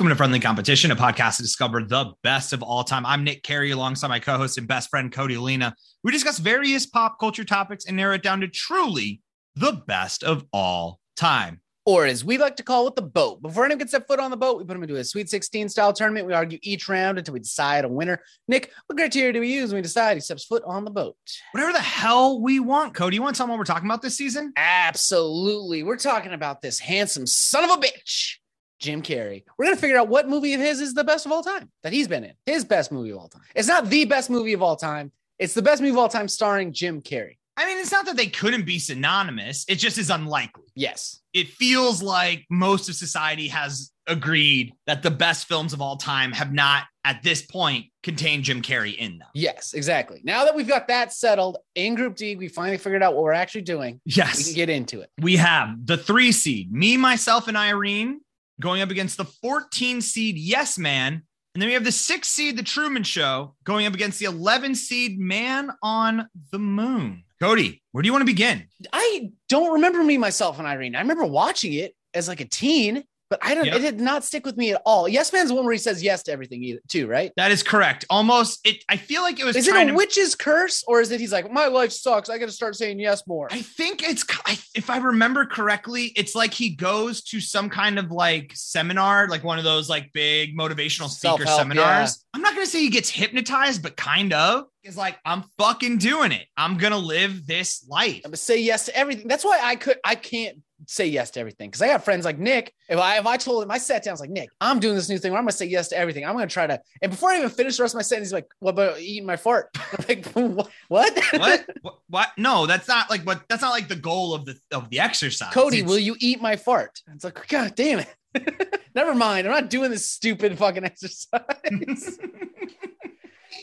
Welcome to Friendly Competition, a podcast to discover the best of all time. I'm Nick Carey alongside my co host and best friend, Cody Lena. We discuss various pop culture topics and narrow it down to truly the best of all time. Or as we like to call it, the boat. Before anyone gets their foot on the boat, we put them into a Sweet 16 style tournament. We argue each round until we decide a winner. Nick, what criteria do we use when we decide he steps foot on the boat? Whatever the hell we want, Cody. You want to tell them what we're talking about this season? Absolutely. We're talking about this handsome son of a bitch, Jim Carrey. We're going to figure out what movie of his is the best of all time that he's been in. His best movie of all time. It's not the best movie of all time, it's the best movie of all time starring Jim Carrey. I mean, it's not that they couldn't be synonymous, it just is unlikely. Yes. It feels like most of society has agreed that the best films of all time have not, at this point, contained Jim Carrey in them. Yes, exactly. Now that we've got that settled in Group D, we finally figured out what we're actually doing. Yes. We can get into it. we have the three seed, me, myself, and Irene going up against the 14 seed Yes Man. And then we have the six seed, The Truman Show, going up against the 11 seed Man on the Moon. Cody, where do you want to begin? I don't remember me, myself, and Irene. I remember watching it as like a teen, but I don't. Yep. It did not stick with me at all. Yes Man's one where he says yes to everything, either, too, right? That is correct. Almost, it. I feel like it was. Is it a to- witch's curse, or is it he's like, my life sucks. I got to start saying yes more. I think it's, I, if I remember correctly, it's like he goes to some kind of like seminar, like one of those like big motivational speaker seminars. I'm not to say he gets hypnotized, but kind of. Is like, I'm fucking doing it. I'm to live this life. I'm gonna say yes to everything. That's why I could. I can't say yes to everything because I have friends like Nick. If I if I told him I sat down, I was like, Nick, I'm doing this new thing where I'm gonna say yes to everything. I'm gonna try to. And before I even finish the rest of my sentence, he's like, "What about eating my fart?" I'm like, "What? What? what? what? No, that's not like what. That's not like the goal of the of the exercise. Cody, It's- will you eat my fart? It's like, God damn it. Never mind. I'm not doing this stupid fucking exercise.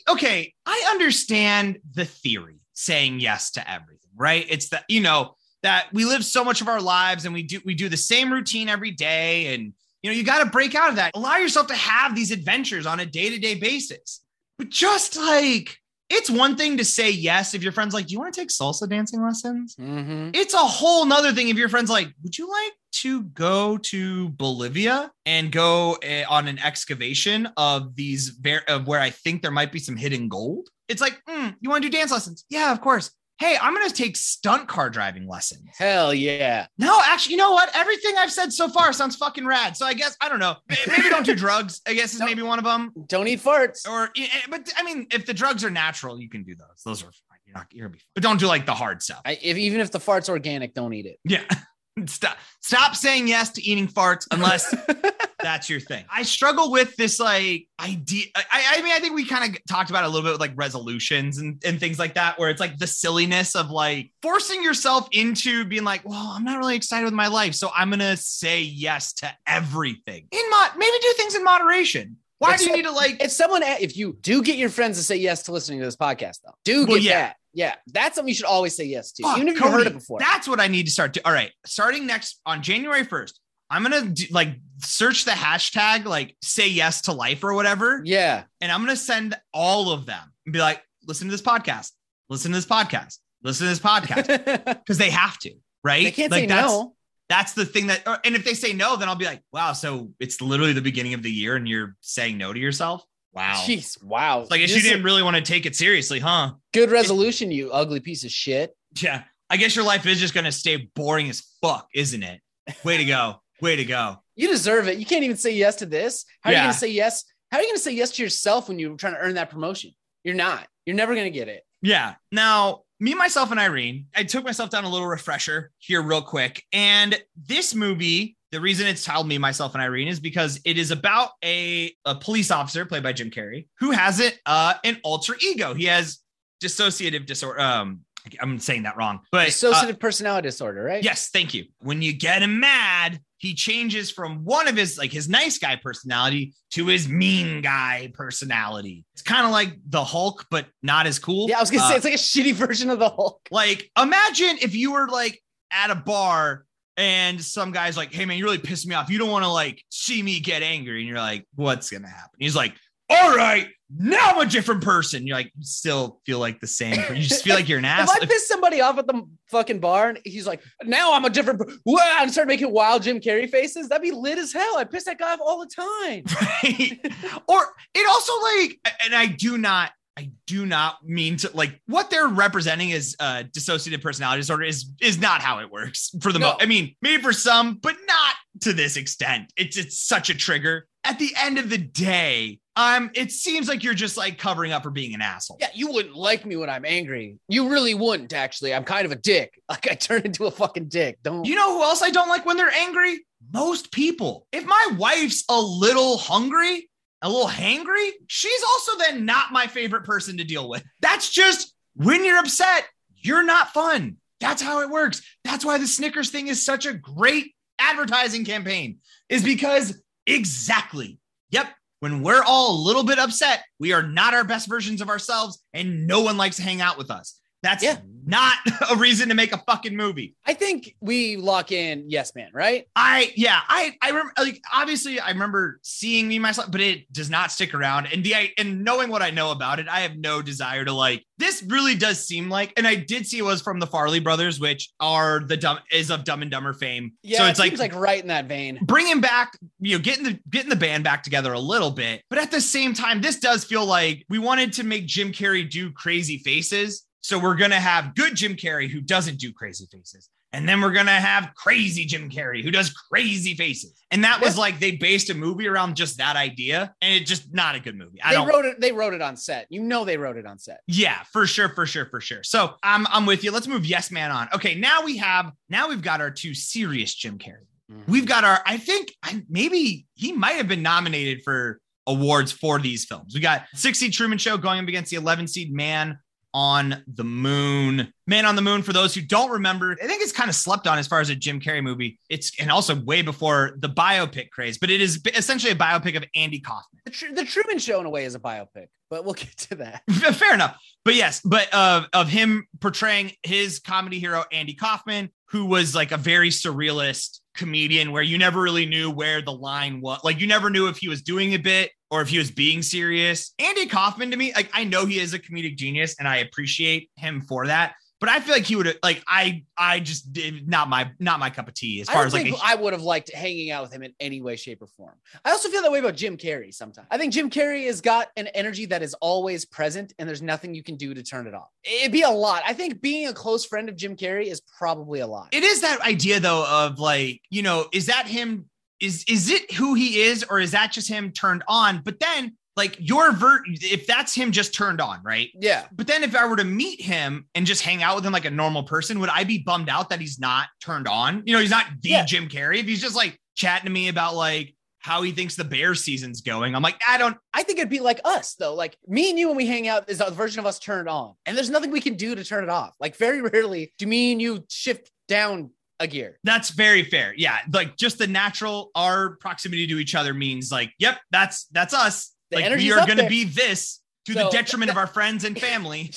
okay, I understand the theory saying yes to everything, right? It's that, you know, that we live so much of our lives and we do we do the same routine every day and you know, you got to break out of that. Allow yourself to have these adventures on a day-to-day basis. But just like it's one thing to say yes if your friend's like, "Do you want to take salsa dancing lessons?" Mhm. It's a whole nother thing if your friend's like, would you like to go to Bolivia and go uh, on an excavation of these of where I think there might be some hidden gold? It's like, mm, you want to do dance lessons? Yeah, of course. Hey, I'm going to take stunt car driving lessons. Hell yeah. No, actually, you know what? Everything I've said so far sounds fucking rad. So I guess I don't know. Maybe don't do drugs. I guess is maybe one of them. Don't eat farts. Or, eh, but I mean, if the drugs are natural, you can do those. Those are fine. You're not. You're gonna be. Fine. But don't do like the hard stuff. I, if even if the fart's organic, don't eat it. Yeah. Stop stop saying yes to eating farts unless that's your thing. I struggle with this like idea. I, I mean, I think we kind of talked about a little bit with like resolutions and, and things like that, where it's like the silliness of like forcing yourself into being like, well, I'm not really excited with my life. So I'm gonna say yes to everything. In mod maybe do things in moderation. Why do you need to like if someone if you do get your friends to say yes to listening to this podcast though do Well, get yeah. that yeah that's something you should always say yes to Fuck, even if you've Cody, heard it before That's what I need to start to. All right, starting next on January 1st, I'm gonna do, like search the hashtag like say yes to life or whatever, yeah and I'm gonna send all of them and be like, listen to this podcast, listen to this podcast, listen to this podcast, because they have to, right? they can't like say that's, no That's the thing that, or- and if they say no, then I'll be like, wow, so it's literally the beginning of the year and you're saying no to yourself. Wow. jeez wow It's like, I guess This you didn't really want to take it seriously, huh? good resolution you ugly piece of shit Yeah. I guess your life is just going to stay boring as fuck, isn't it? Way to go. Way to go. you deserve it you can't even say yes to this how are Yeah. you gonna say yes how are you gonna say yes to yourself when you're trying to earn that promotion you're not you're never gonna get it Yeah. Now, me, myself, and Irene, I took myself down a little refresher here, real quick. And this movie, the reason it's titled Me, Myself, and Irene is because it is about a, a police officer played by Jim Carrey who has it uh, an alter ego. He has dissociative disorder. Um, I'm saying that wrong, but uh, dissociative personality disorder right Yes, thank you. When you get him mad, he changes from one of his like his nice guy personality to his mean guy personality. It's kind of like the Hulk, but not as cool. yeah i was gonna Uh, say it's like a shitty version of the hulk like imagine if you were like at a bar and some guy's like, "Hey man, you really pissed me off. You don't want to like see me get angry." And you're like, "What's gonna happen?" He's like, all right, now I'm a different person. You're like, you still feel like the same. You just feel like you're an If asshole. I piss somebody off at the fucking bar and he's like, now I'm a different, wow, and start making wild Jim Carrey faces, that'd be lit as hell. I piss that guy off all the time. right? or it also like, and I do not, I do not mean to like what they're representing as uh dissociative personality disorder is is not how it works for the No. most. I mean, maybe for some, but not to this extent. It's it's such a trigger. At the end of the day, um, it seems like you're just like covering up for being an asshole. Yeah, you wouldn't like me when I'm angry. You really wouldn't, actually. I'm kind of a dick. Like I turn into a fucking dick. Don't You know who else I don't like when they're angry? Most people. If my wife's a little hungry, a little hangry, she's also then not my favorite person to deal with. That's just when you're upset, you're not fun. That's how it works. That's why the Snickers thing is such a great advertising campaign, is because exactly. Yep. When we're all a little bit upset, we are not our best versions of ourselves, and no one likes to hang out with us. That's Yeah. not a reason to make a fucking movie. I think we lock in Yes Man, right? I yeah, I I remember like obviously I remember seeing me myself, but it does not stick around. And the I and knowing what I know about it, I have no desire to like this really does seem like, and I did see it was from the Farrelly brothers, which are the dumb is of Dumb and Dumber fame. Yeah, so it it's like seems like right in that vein. bringing back, you know, getting the getting the band back together a little bit. But at the same time, this does feel like we wanted to make Jim Carrey do crazy faces. So we're gonna have good Jim Carrey who doesn't do crazy faces. And then we're gonna have crazy Jim Carrey who does crazy faces. And that was like they based a movie around just that idea. And it just not a good movie. I They wrote it. They wrote it on set. You know, they wrote it on set. yeah, for sure, for sure, for sure. So I'm I'm with you. Let's move Yes Man on. Okay, now we have now we've got our two serious Jim Carrey. Mm-hmm. We've got our, I think I, maybe he might have been nominated for awards for these films. We got 60 Truman Show going up against the 11 seed Man on the Moon. Man on the Moon, for those who don't remember, I think it's kind of slept on as far as a Jim Carrey movie. It's, and also way before the biopic craze, but it is essentially a biopic of Andy Kaufman. The, Tr- the Truman Show, in a way, is a biopic, but we'll get to that. Fair enough. But yes, but uh, of him portraying his comedy hero, Andy Kaufman, who was like a very surrealist comedian where you never really knew where the line was. Like you never knew if he was doing a bit or if he was being serious. Andy Kaufman to me, like I know he is a comedic genius and I appreciate him for that. But I feel like he would like I I just did not my not my cup of tea as far as like a- I would have liked hanging out with him in any way, shape, or form. I also feel that way about Jim Carrey sometimes. I think Jim Carrey has got an energy that is always present, and there's nothing you can do to turn it off. It'd be a lot. I think being a close friend of Jim Carrey is probably a lot. it is that idea though of like you know is that him is is it who he is or is that just him turned on but then like your vert if that's him just turned on right yeah. but then if i were to meet him and just hang out with him like a normal person would i be bummed out that he's not turned on you know he's not the Yeah. jim carrey if he's just like chatting to me about like how he thinks the bear season's going i'm like i don't I think it'd be like us though. Like me and you when we hang out is a version of us turned on, and there's nothing we can do to turn it off. Like very rarely do me and you shift down a gear. That's very fair. Yeah, like just the natural our proximity to each other means like, yep, that's that's us. The like we are going to be this to the detriment of our friends and family.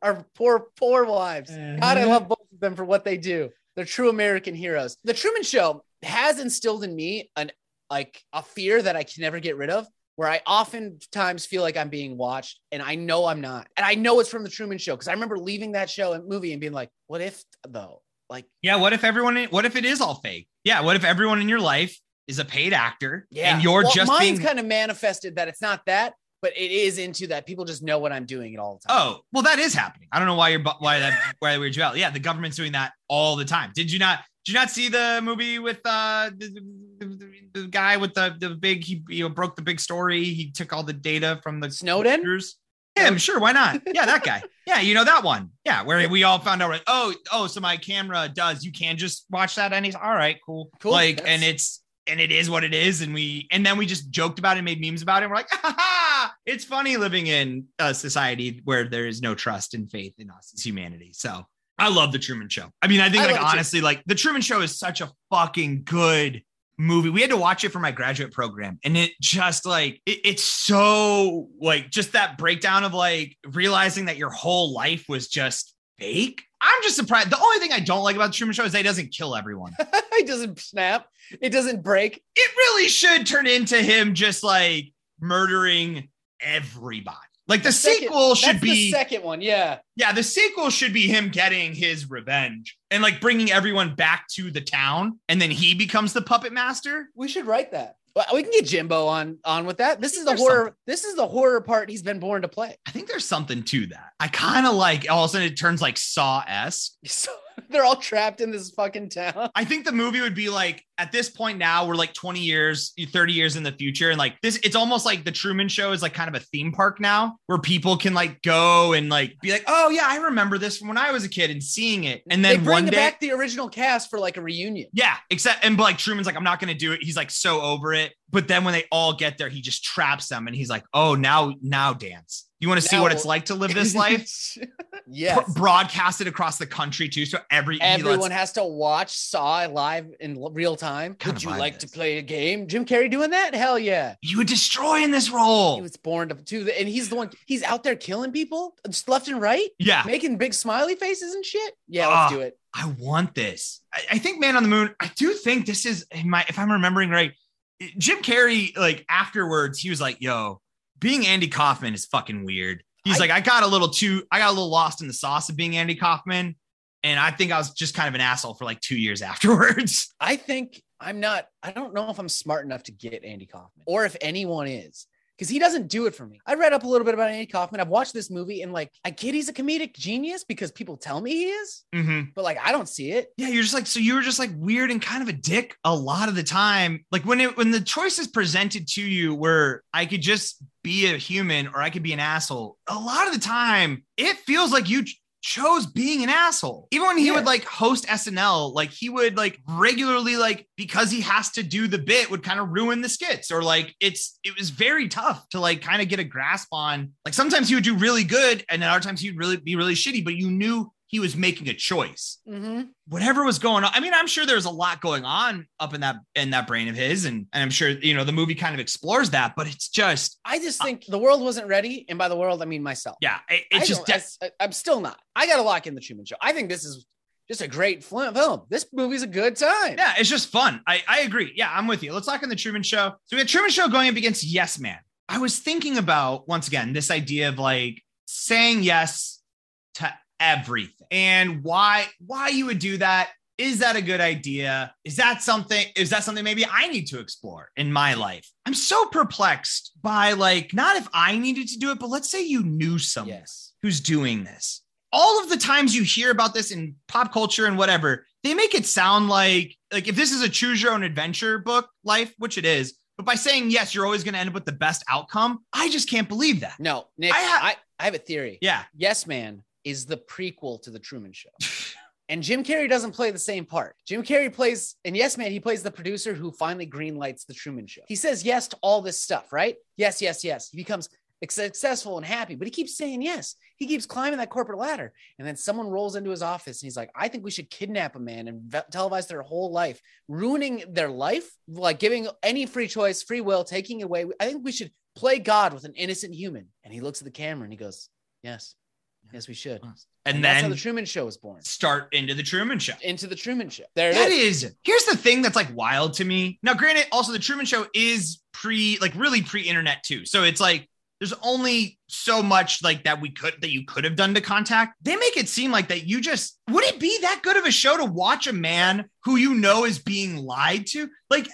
Our poor, poor wives. Mm-hmm. God, I love both of them for what they do. They're true American heroes. The Truman Show has instilled in me an like a fear that I can never get rid of, where I oftentimes feel like I'm being watched, and I know I'm not, and I know it's from the Truman Show because I remember leaving that show and movie and being like, "What if though?" Like, yeah, what if everyone what if it is all fake? Yeah, what if everyone in your life is a paid actor yeah, and you're Well, just mine's being kind of manifested that it's not that, but it is into that. People just know what I'm doing at all the time. Oh, well that is happening. I don't know why you're why that why that weird you out. Yeah, the government's doing that all the time. Did you not did you not see the movie with uh the, the, the- the guy with the the big he you know, broke the big story. He took all the data from the Snowden? computers. Him, sure, why not? Yeah, that guy. Yeah, you know that one. Yeah, where we all found out like, oh, oh, so my camera does. You can just watch that, and he's all right, cool, Cool, Like, and it's and it is what it is, and we and then we just joked about it, and made memes about it. We're like, it's funny living in a society where there is no trust and faith in us as humanity. So I love the Truman Show. I mean, I think I like love it too. honestly, like the Truman Show is such a fucking good movie. We had to watch it for my graduate program, and it just like it, it's so like just that breakdown of like realizing that your whole life was just fake. I'm just surprised. The only thing I don't like about the Truman Show is that he doesn't kill everyone. it doesn't snap. It doesn't break. it really should turn into him just like murdering everybody. Like the, The second- sequel should That's be the second one. Yeah. yeah, the sequel should be him getting his revenge and like bringing everyone back to the town and then he becomes the puppet master. We should write that. Well, we can get Jimbo on on with that. This is the horror. something. This is the horror part he's been born to play. I think there's something to that. I kind of like all of a sudden it turns like Saw-esque. So they're all trapped in this fucking town. I think the movie would be like at this point now we're like 20 years, 30 years in the future. And like this, it's almost like the Truman Show is like kind of a theme park now where people can like go and like be like, oh yeah, I remember this from when I was a kid and seeing it. And they then bring one day, back the original cast for like a reunion. yeah, except and like Truman's like, I'm not gonna do it. He's like so over it. But then when they all get there, he just traps them and he's like, oh, now, now dance. You want to see Now- what it's like to live this life? yes. Bro- broadcasted across the country too. So every Everyone has to watch Saw live in real time. Kinda Would you like to play a game? Jim Carrey doing that? Hell yeah. you would destroy in this role. He was born to, to and he's the one, he's out there killing people just left and right, yeah. making big smiley faces and shit. Yeah, Ah. let's do it. I want this. I, I think Man on the Moon. I do think this is in my if I'm remembering right. Jim Carrey, like afterwards, he was like, "Yo, being Andy Kaufman is fucking weird." He's I- like, "I got a little too, I got a little lost in the sauce of being Andy Kaufman, and I think I was just kind of an asshole for like two years afterwards." I think I'm not, I don't know if I'm smart enough to get Andy Kaufman or if anyone is. Because he doesn't do it for me. I read up a little bit about Andy Kaufman. I've watched this movie and like I get he's a comedic genius because people tell me he is, Mhm. but like I don't see it. Yeah, you're just like so. You were just like weird and kind of a dick a lot of the time. Like when it when the choice is presented to you, where I could just be a human or I could be an asshole. A lot of the time, it feels like you ch- chose being an asshole. Even when he Yeah. would like host SNL, like he would like regularly like because he has to do the bit would kind of ruin the skits or like it's it was very tough to like kind of get a grasp on. Like sometimes he would do really good and then other times he'd really be really shitty, but you knew he was making a choice Mm-hmm. whatever was going on. I mean, I'm sure there's a lot going on up in that in that brain of his, and, and I'm sure you know the movie kind of explores that. But it's just, I just think the world wasn't ready, and by the world I mean myself. yeah, it, it's just de- I, am still not. I got to lock in the Truman Show. I think this is just a great film. This movie's a good time. yeah, it's just fun. I I agree. Yeah, I'm with you. Let's lock in the Truman Show. So we had Truman Show going up against Yes Man. I was thinking about once again this idea of like saying yes to everything and why why you would do that. Is that a good idea? Is that something? Is that something maybe I need to explore in my life? I'm so perplexed by like not if I needed to do it, but let's say you knew someone Yes. who's doing this. All of the times you hear about this in pop culture and whatever, they make it sound like like if this is a choose your own adventure book life, which it is, but by saying yes, you're always going to end up with the best outcome. I just can't believe that. No, Nick. I I, I, have a theory. Yeah. Yes Man is the prequel to the Truman Show. And Jim Carrey doesn't play the same part. Jim Carrey plays, and yes, man, he plays the producer who finally greenlights the Truman Show. He says yes to all this stuff, right? Yes, yes, yes. He becomes successful and happy, but he keeps saying yes. He keeps climbing that corporate ladder. And then someone rolls into his office and he's like, I think we should kidnap a man and ve- televise their whole life, ruining their life, like giving any free choice, free will, taking it away. I think we should play God with an innocent human. And he looks at the camera and he goes, Yes, yes, we should. And, that's how then the Truman Show was born. start into the Truman Show. Into the Truman Show. There it That is. is. Here's the thing that's like wild to me. Now, granted, also the Truman Show is pre, like really pre-internet too. So it's like there's only so much like that we could that you could have done to contact. They make it seem like that you just would it be that good of a show to watch a man who you know is being lied to? Like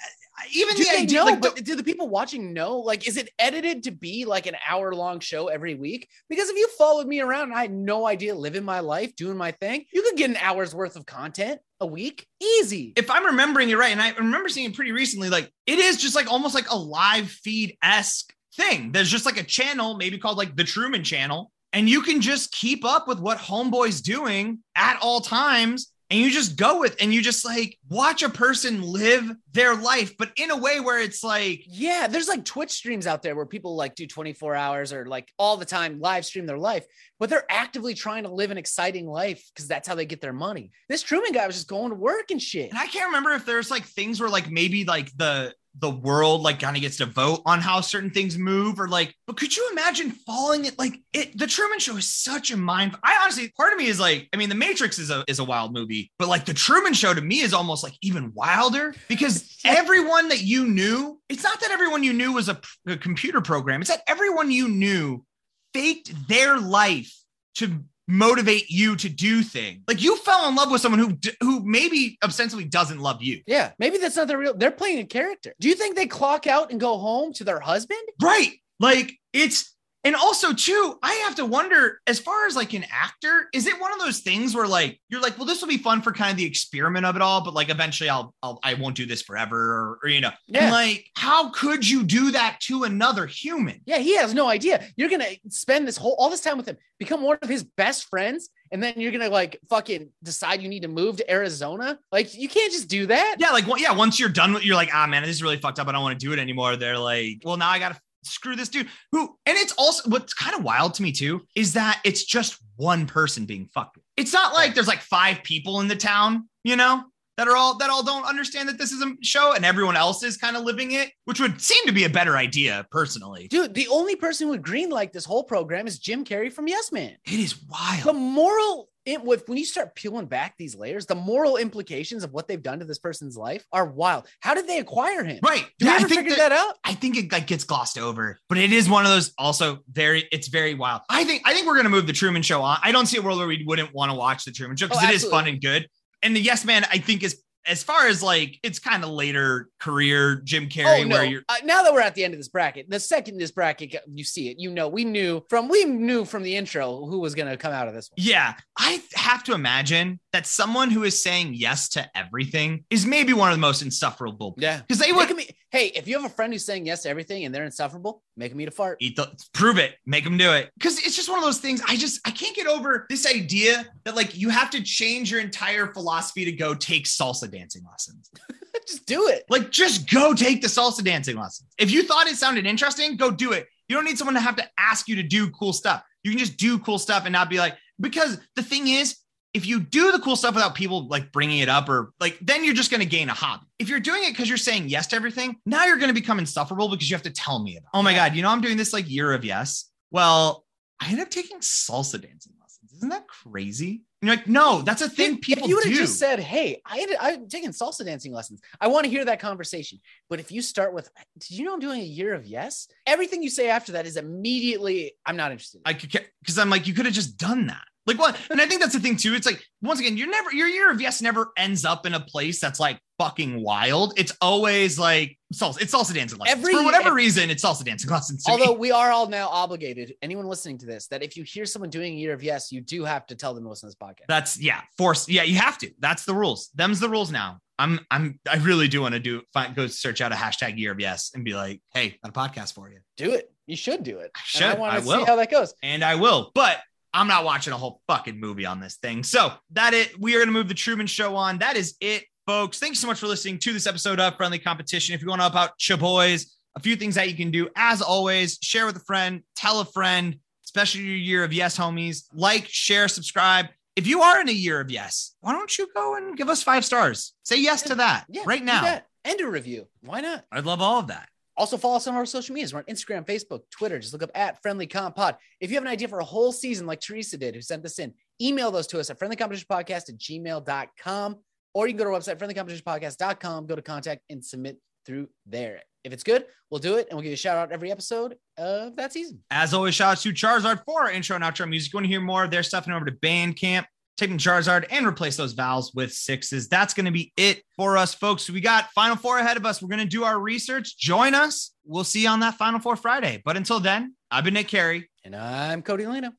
even Do the idea, know? like but do the people watching know? Like, is it edited to be like an hour long show every week? Because if you followed me around and I had no idea living my life, doing my thing, you could get an hour's worth of content a week, easy. if I'm remembering it right, and I remember seeing it pretty recently, like it is just like almost like a live feed esque thing. There's just like a channel, maybe called like the Truman Channel, and you can just keep up with what Homeboy's doing at all times. And you just go with, and you just like watch a person live their life, but in a way where it's like, Yeah, there's like Twitch streams out there where people like do 24 hours or like all the time live stream their life, but they're actively trying to live an exciting life because that's how they get their money. This Truman guy was just going to work and shit. and I can't remember if there's like things where like maybe like the the world like kind of gets to vote on how certain things move or like but could you imagine falling it like it the truman show is such a mind i honestly part of me is like i mean the matrix is a is a wild movie but like the truman show to me is almost like even wilder because everyone that you knew it's not that everyone you knew was a, a computer program it's that everyone you knew faked their life to motivate you to do things. Like you fell in love with someone who who maybe ostensibly doesn't love you. Yeah, maybe that's not the real. They're playing a character. Do you think they clock out and go home to their husband? Right. Like it's and also, too, I have to wonder, as far as like an actor, is it one of those things where like you're like, well, this will be fun for kind of the experiment of it all, but like eventually I'll, I'll I won't do this forever, or, or you know, yeah. and like how could you do that to another human? Yeah, he has no idea. You're gonna spend this whole all this time with him, become one of his best friends, and then you're gonna like fucking decide you need to move to Arizona. Like you can't just do that. Yeah, like well, yeah. Once you're done with, you're like, ah, man, this is really fucked up. I don't want to do it anymore. They're like, well, now I gotta screw this dude who and it's also what's kind of wild to me too is that it's just one person being fucked it's not like there's like five people in the town you know that are all that all don't understand that this is a show and everyone else is kind of living it which would seem to be a better idea personally. Dude the only person who would green like this whole program is jim carrey from yes man. It is wild. The moral it, with when you start peeling back these layers, the moral implications of what they've done to this person's life are wild. How did they acquire him? Right. Do yeah, ever figure that, that, out? I think it like gets glossed over, but it is one of those also very, it's very wild. I think, I think we're going to move the Truman show on. I don't see a world where we wouldn't want to watch the Truman show because oh, it is fun and good. And the Yes Man, I think is as far as like it's kind of later career Jim Carrey, oh, no. where you're uh, now that we're at the end of this bracket, the second this bracket you see it, you know, we knew from we knew from the intro who was going to come out of this one. Yeah, I have to imagine that someone who is saying yes to everything is maybe one of the most insufferable. Yeah, because they would. Me, hey, if you have a friend who's saying yes to everything and they're insufferable, make them eat a fart. Eat the, prove it, make them do it. Because it's just one of those things. I just I can't get over this idea that like you have to change your entire philosophy to go take salsa dancing lessons. just do it. Like, just go take the salsa dancing lessons. If you thought it sounded interesting, go do it. You don't need someone to have to ask you to do cool stuff. You can just do cool stuff and not be like, because the thing is, if you do the cool stuff without people like bringing it up or like, then you're just going to gain a hobby. If you're doing it because you're saying yes to everything, now you're going to become insufferable because you have to tell me about. Oh my god, you know I'm doing this like year of yes. Well, I ended up taking salsa dancing lessons. Isn't that crazy? And you're like, no, that's a thing people if you would have just said, hey, I I'm taking salsa dancing lessons. I want to hear that conversation. But if you start with, did you know I'm doing a year of yes? Everything you say after that is immediately, I'm not interested. I could, because I'm like, you could have just done that. Like what? And I think that's the thing too. It's like once again, you're never your year of yes never ends up in a place that's like fucking wild. It's always like salsa. It's salsa dancing lessons. Every, For whatever every, reason, it's salsa dancing lessons. Although me. we are all now obligated, anyone listening to this, that if you hear someone doing a year of yes, you do have to tell them to listen to this podcast. That's yeah, force. Yeah, you have to. That's the rules. Them's the rules now. I'm I'm I really do want to do find go search out a hashtag year of yes and be like, hey, got a podcast for you. Do it. You should do it. I should. And I want to see how that goes. And I will. But I'm not watching a whole fucking movie on this thing. So that it. We are going to move the Truman Show on. That is it, folks. Thank you so much for listening to this episode of Friendly Competition. If you want to about Chaboys, a few things that you can do. As always, share with a friend, tell a friend, especially your year of yes, homies. Like, share, subscribe. If you are in a year of yes, why don't you go and give us five stars? Say yes to that yeah, right now. And a review. Why not? I'd love all of that. Also, follow us on our social medias. We're on Instagram, Facebook, Twitter. Just look up at Friendly Comp Pod. If you have an idea for a whole season, like Teresa did, who sent this in, email those to us at friendlycompetitionpodcast at gmail.com. Or you can go to our website, friendlycompetitionpodcast.com, go to contact and submit through there. If it's good, we'll do it and we'll give you a shout out every episode of that season. As always, shout out to Charizard for our intro and outro music. You want to hear more of their stuff, and over to Bandcamp taking Charizard and replace those vowels with sixes. That's going to be it for us, folks. We got Final Four ahead of us. We're going to do our research. Join us. We'll see you on that Final Four Friday. But until then, I've been Nick Carey. And I'm Cody Leno.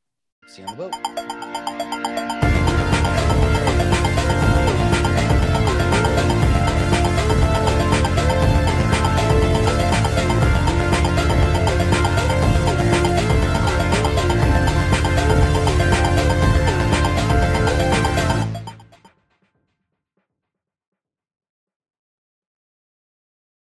See you on the boat.